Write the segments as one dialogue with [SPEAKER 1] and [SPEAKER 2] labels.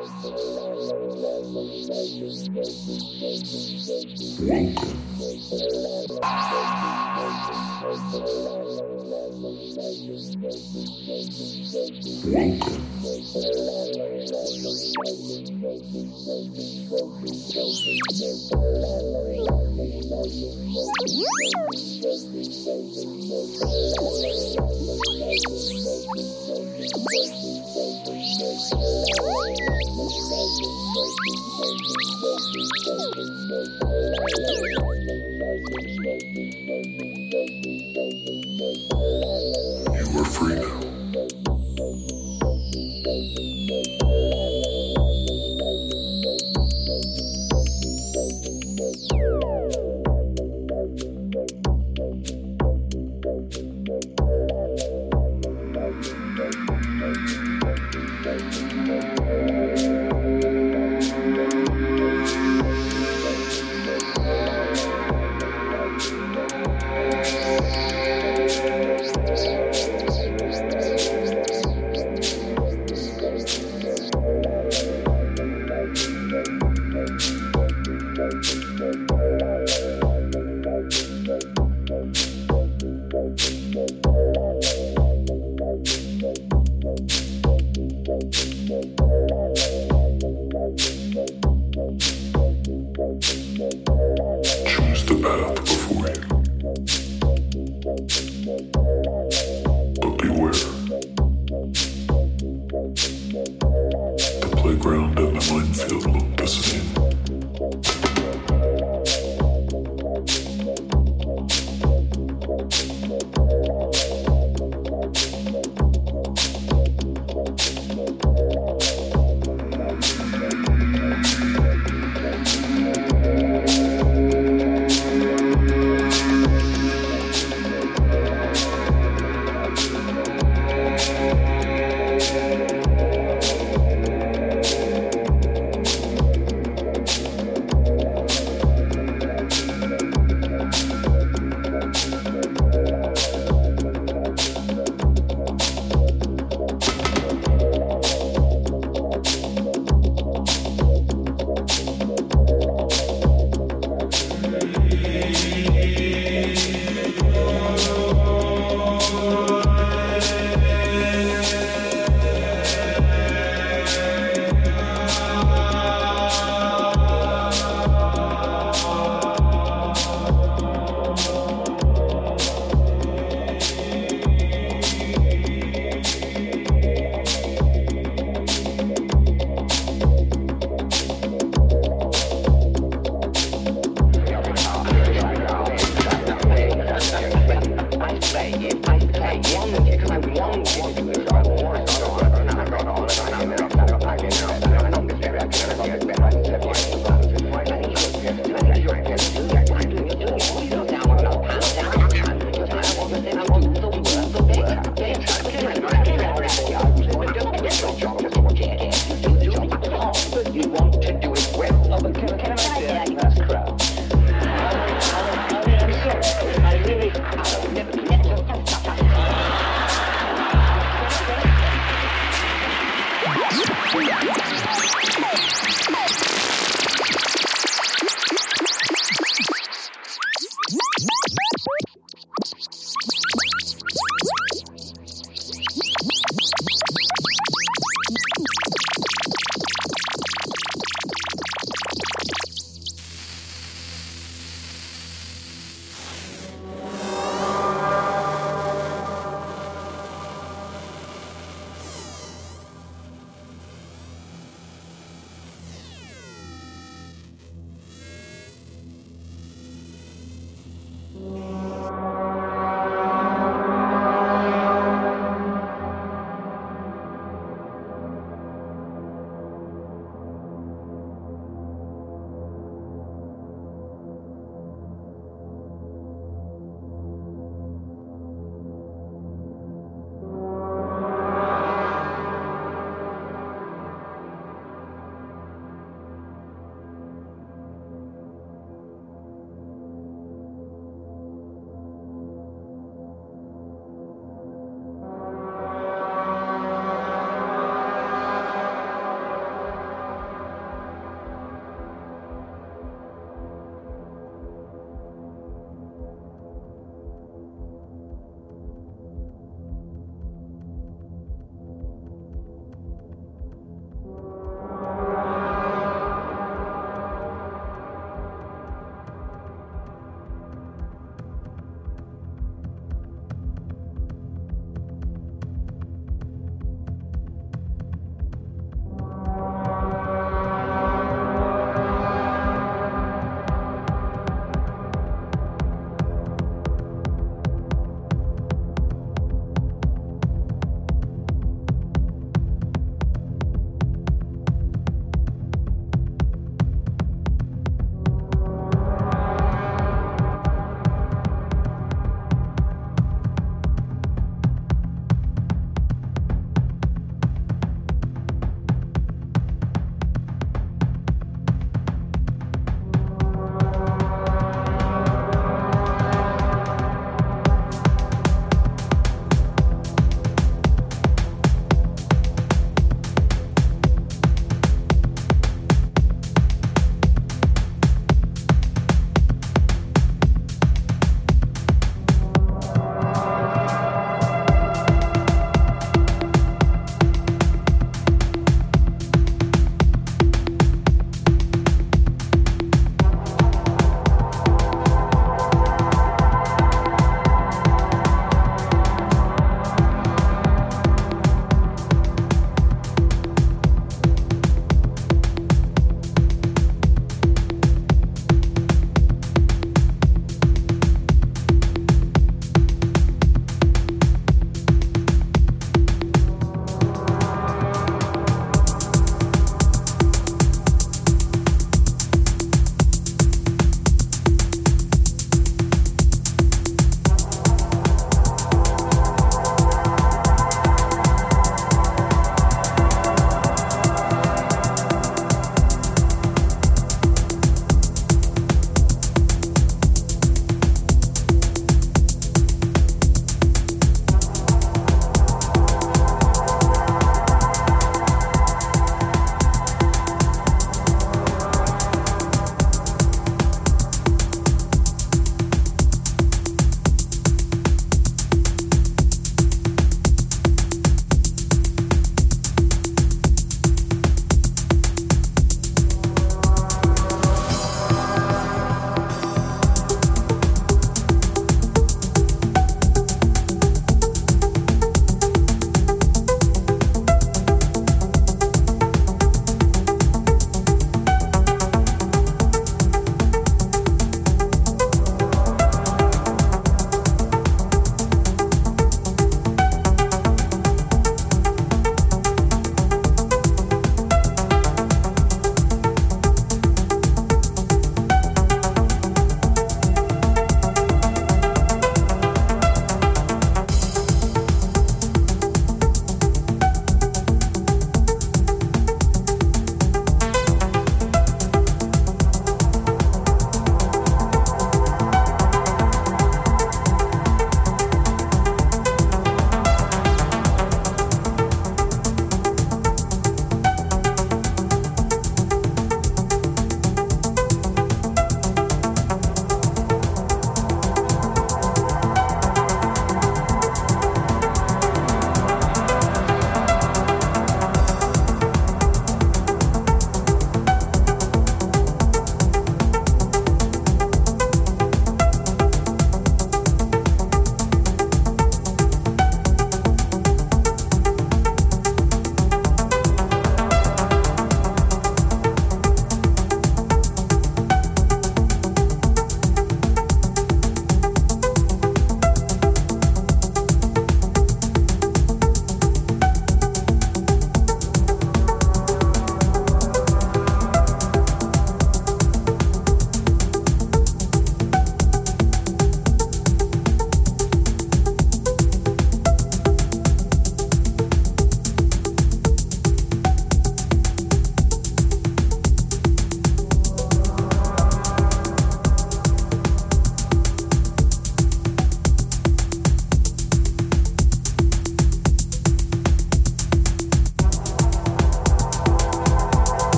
[SPEAKER 1] You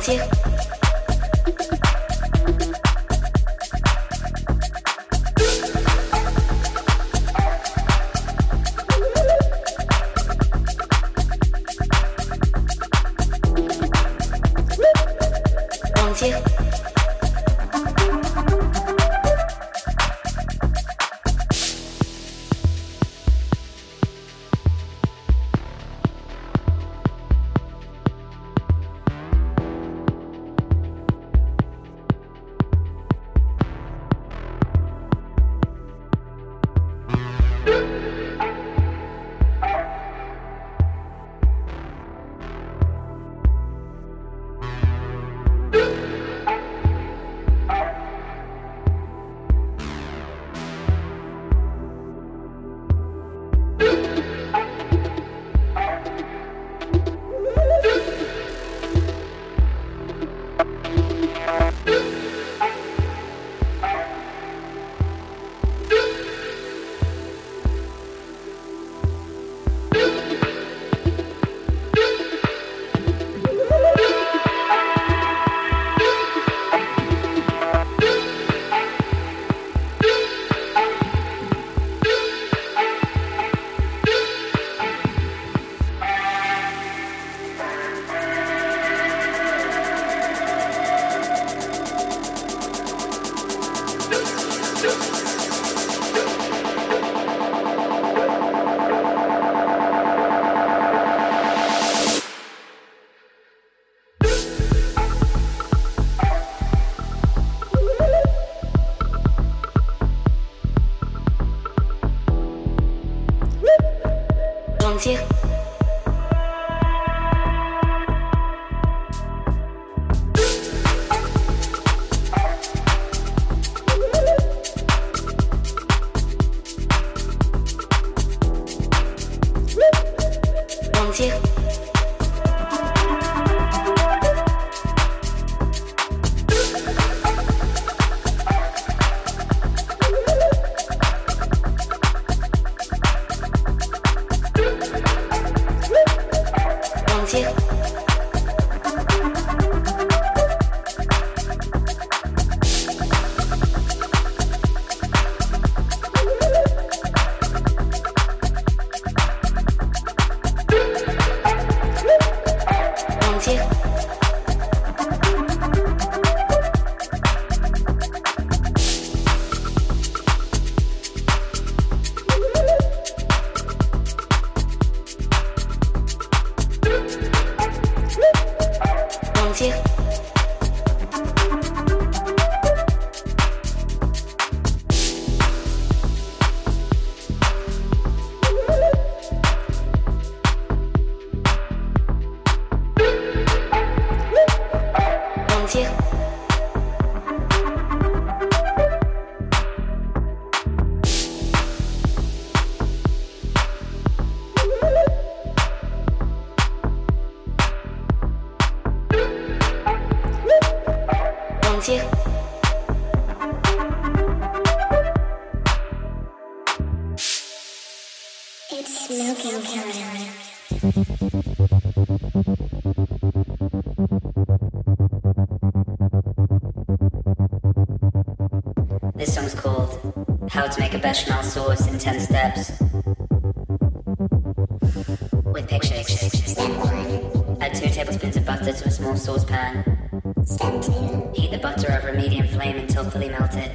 [SPEAKER 2] тех, how to make a bechamel sauce in 10 steps. With pictures.
[SPEAKER 3] Step 1.
[SPEAKER 2] Add 2 tablespoons of butter to a small saucepan.
[SPEAKER 3] Step 2.
[SPEAKER 2] Heat the butter over a medium flame until fully melted.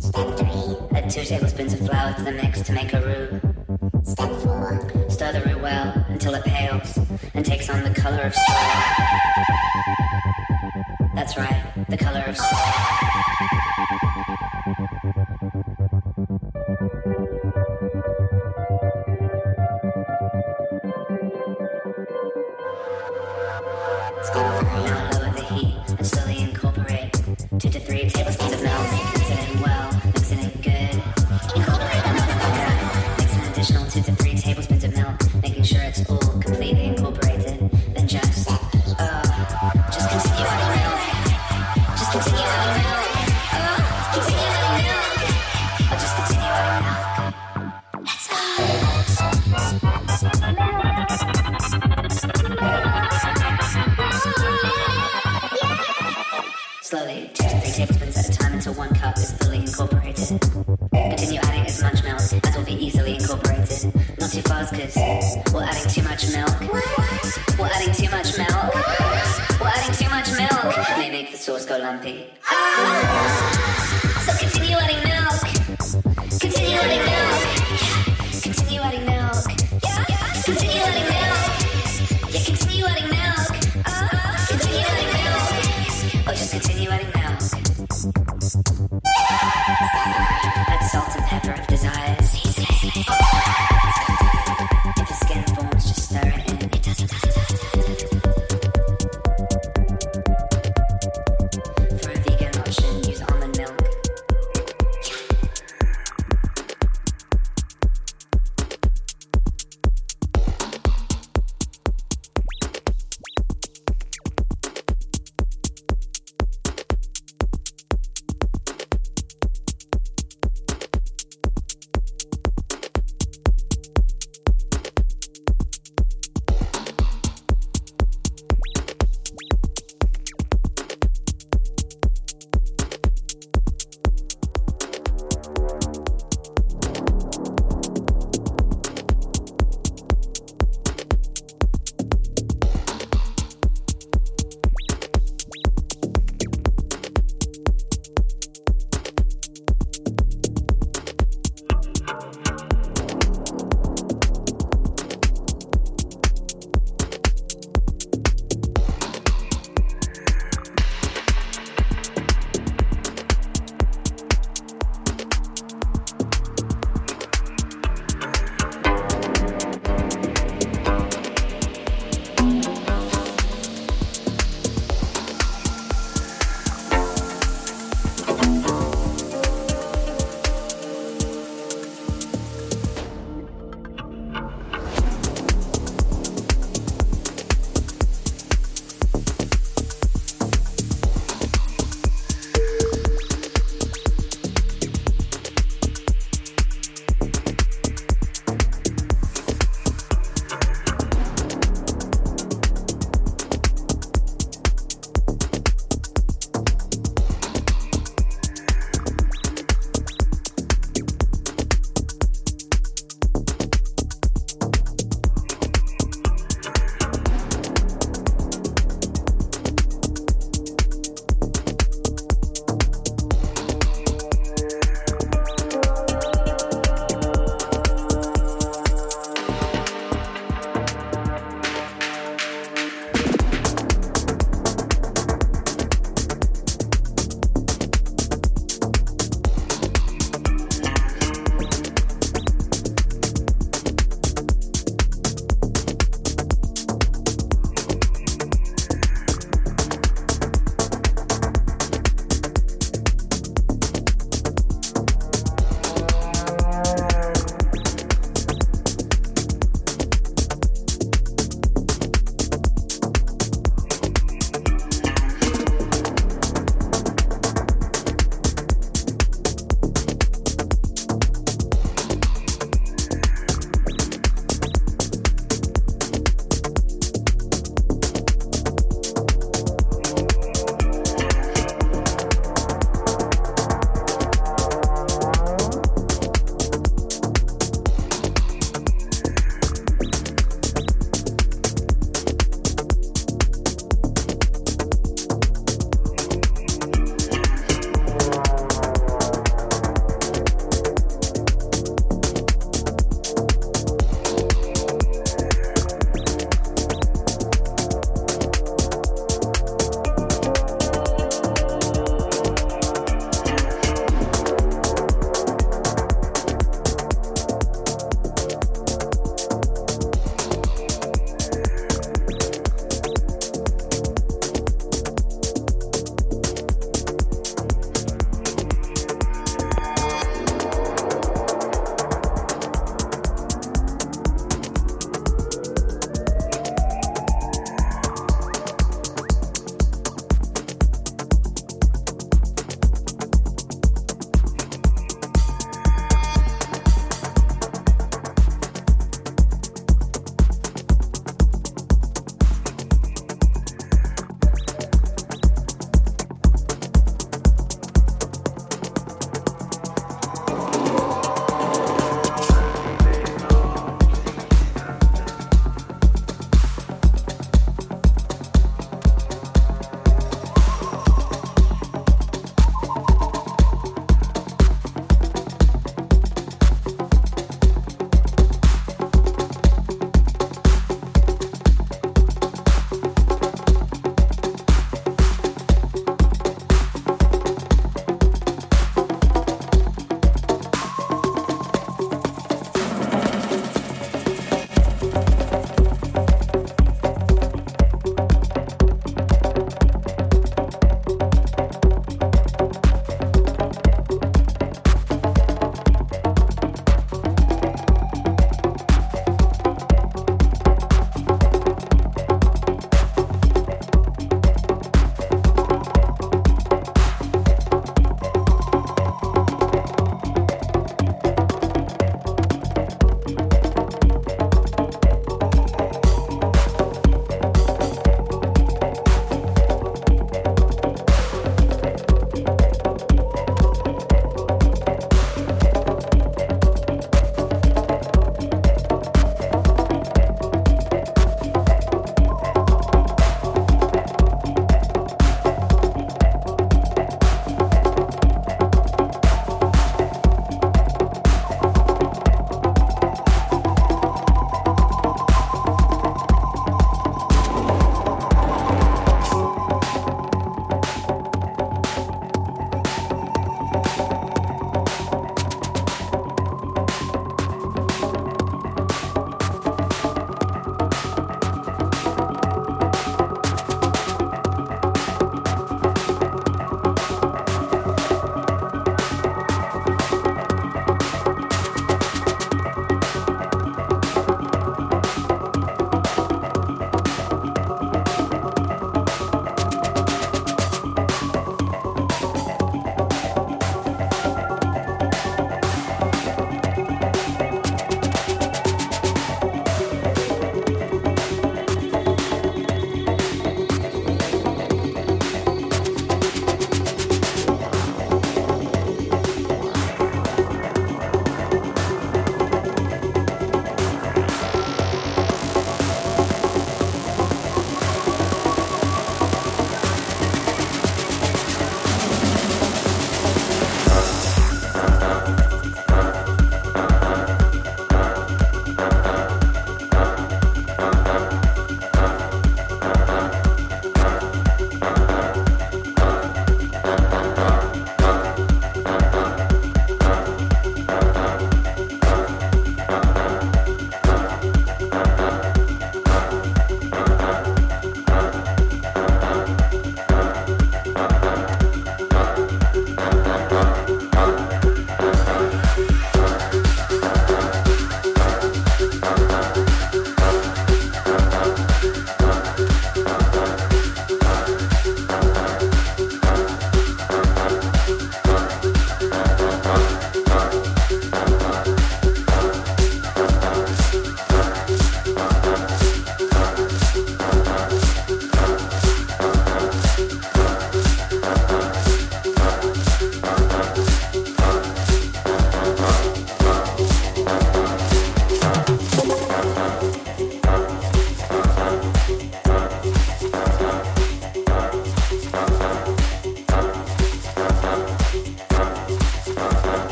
[SPEAKER 3] Step 3.
[SPEAKER 2] Add 2 tablespoons of flour to the mix to make a roux.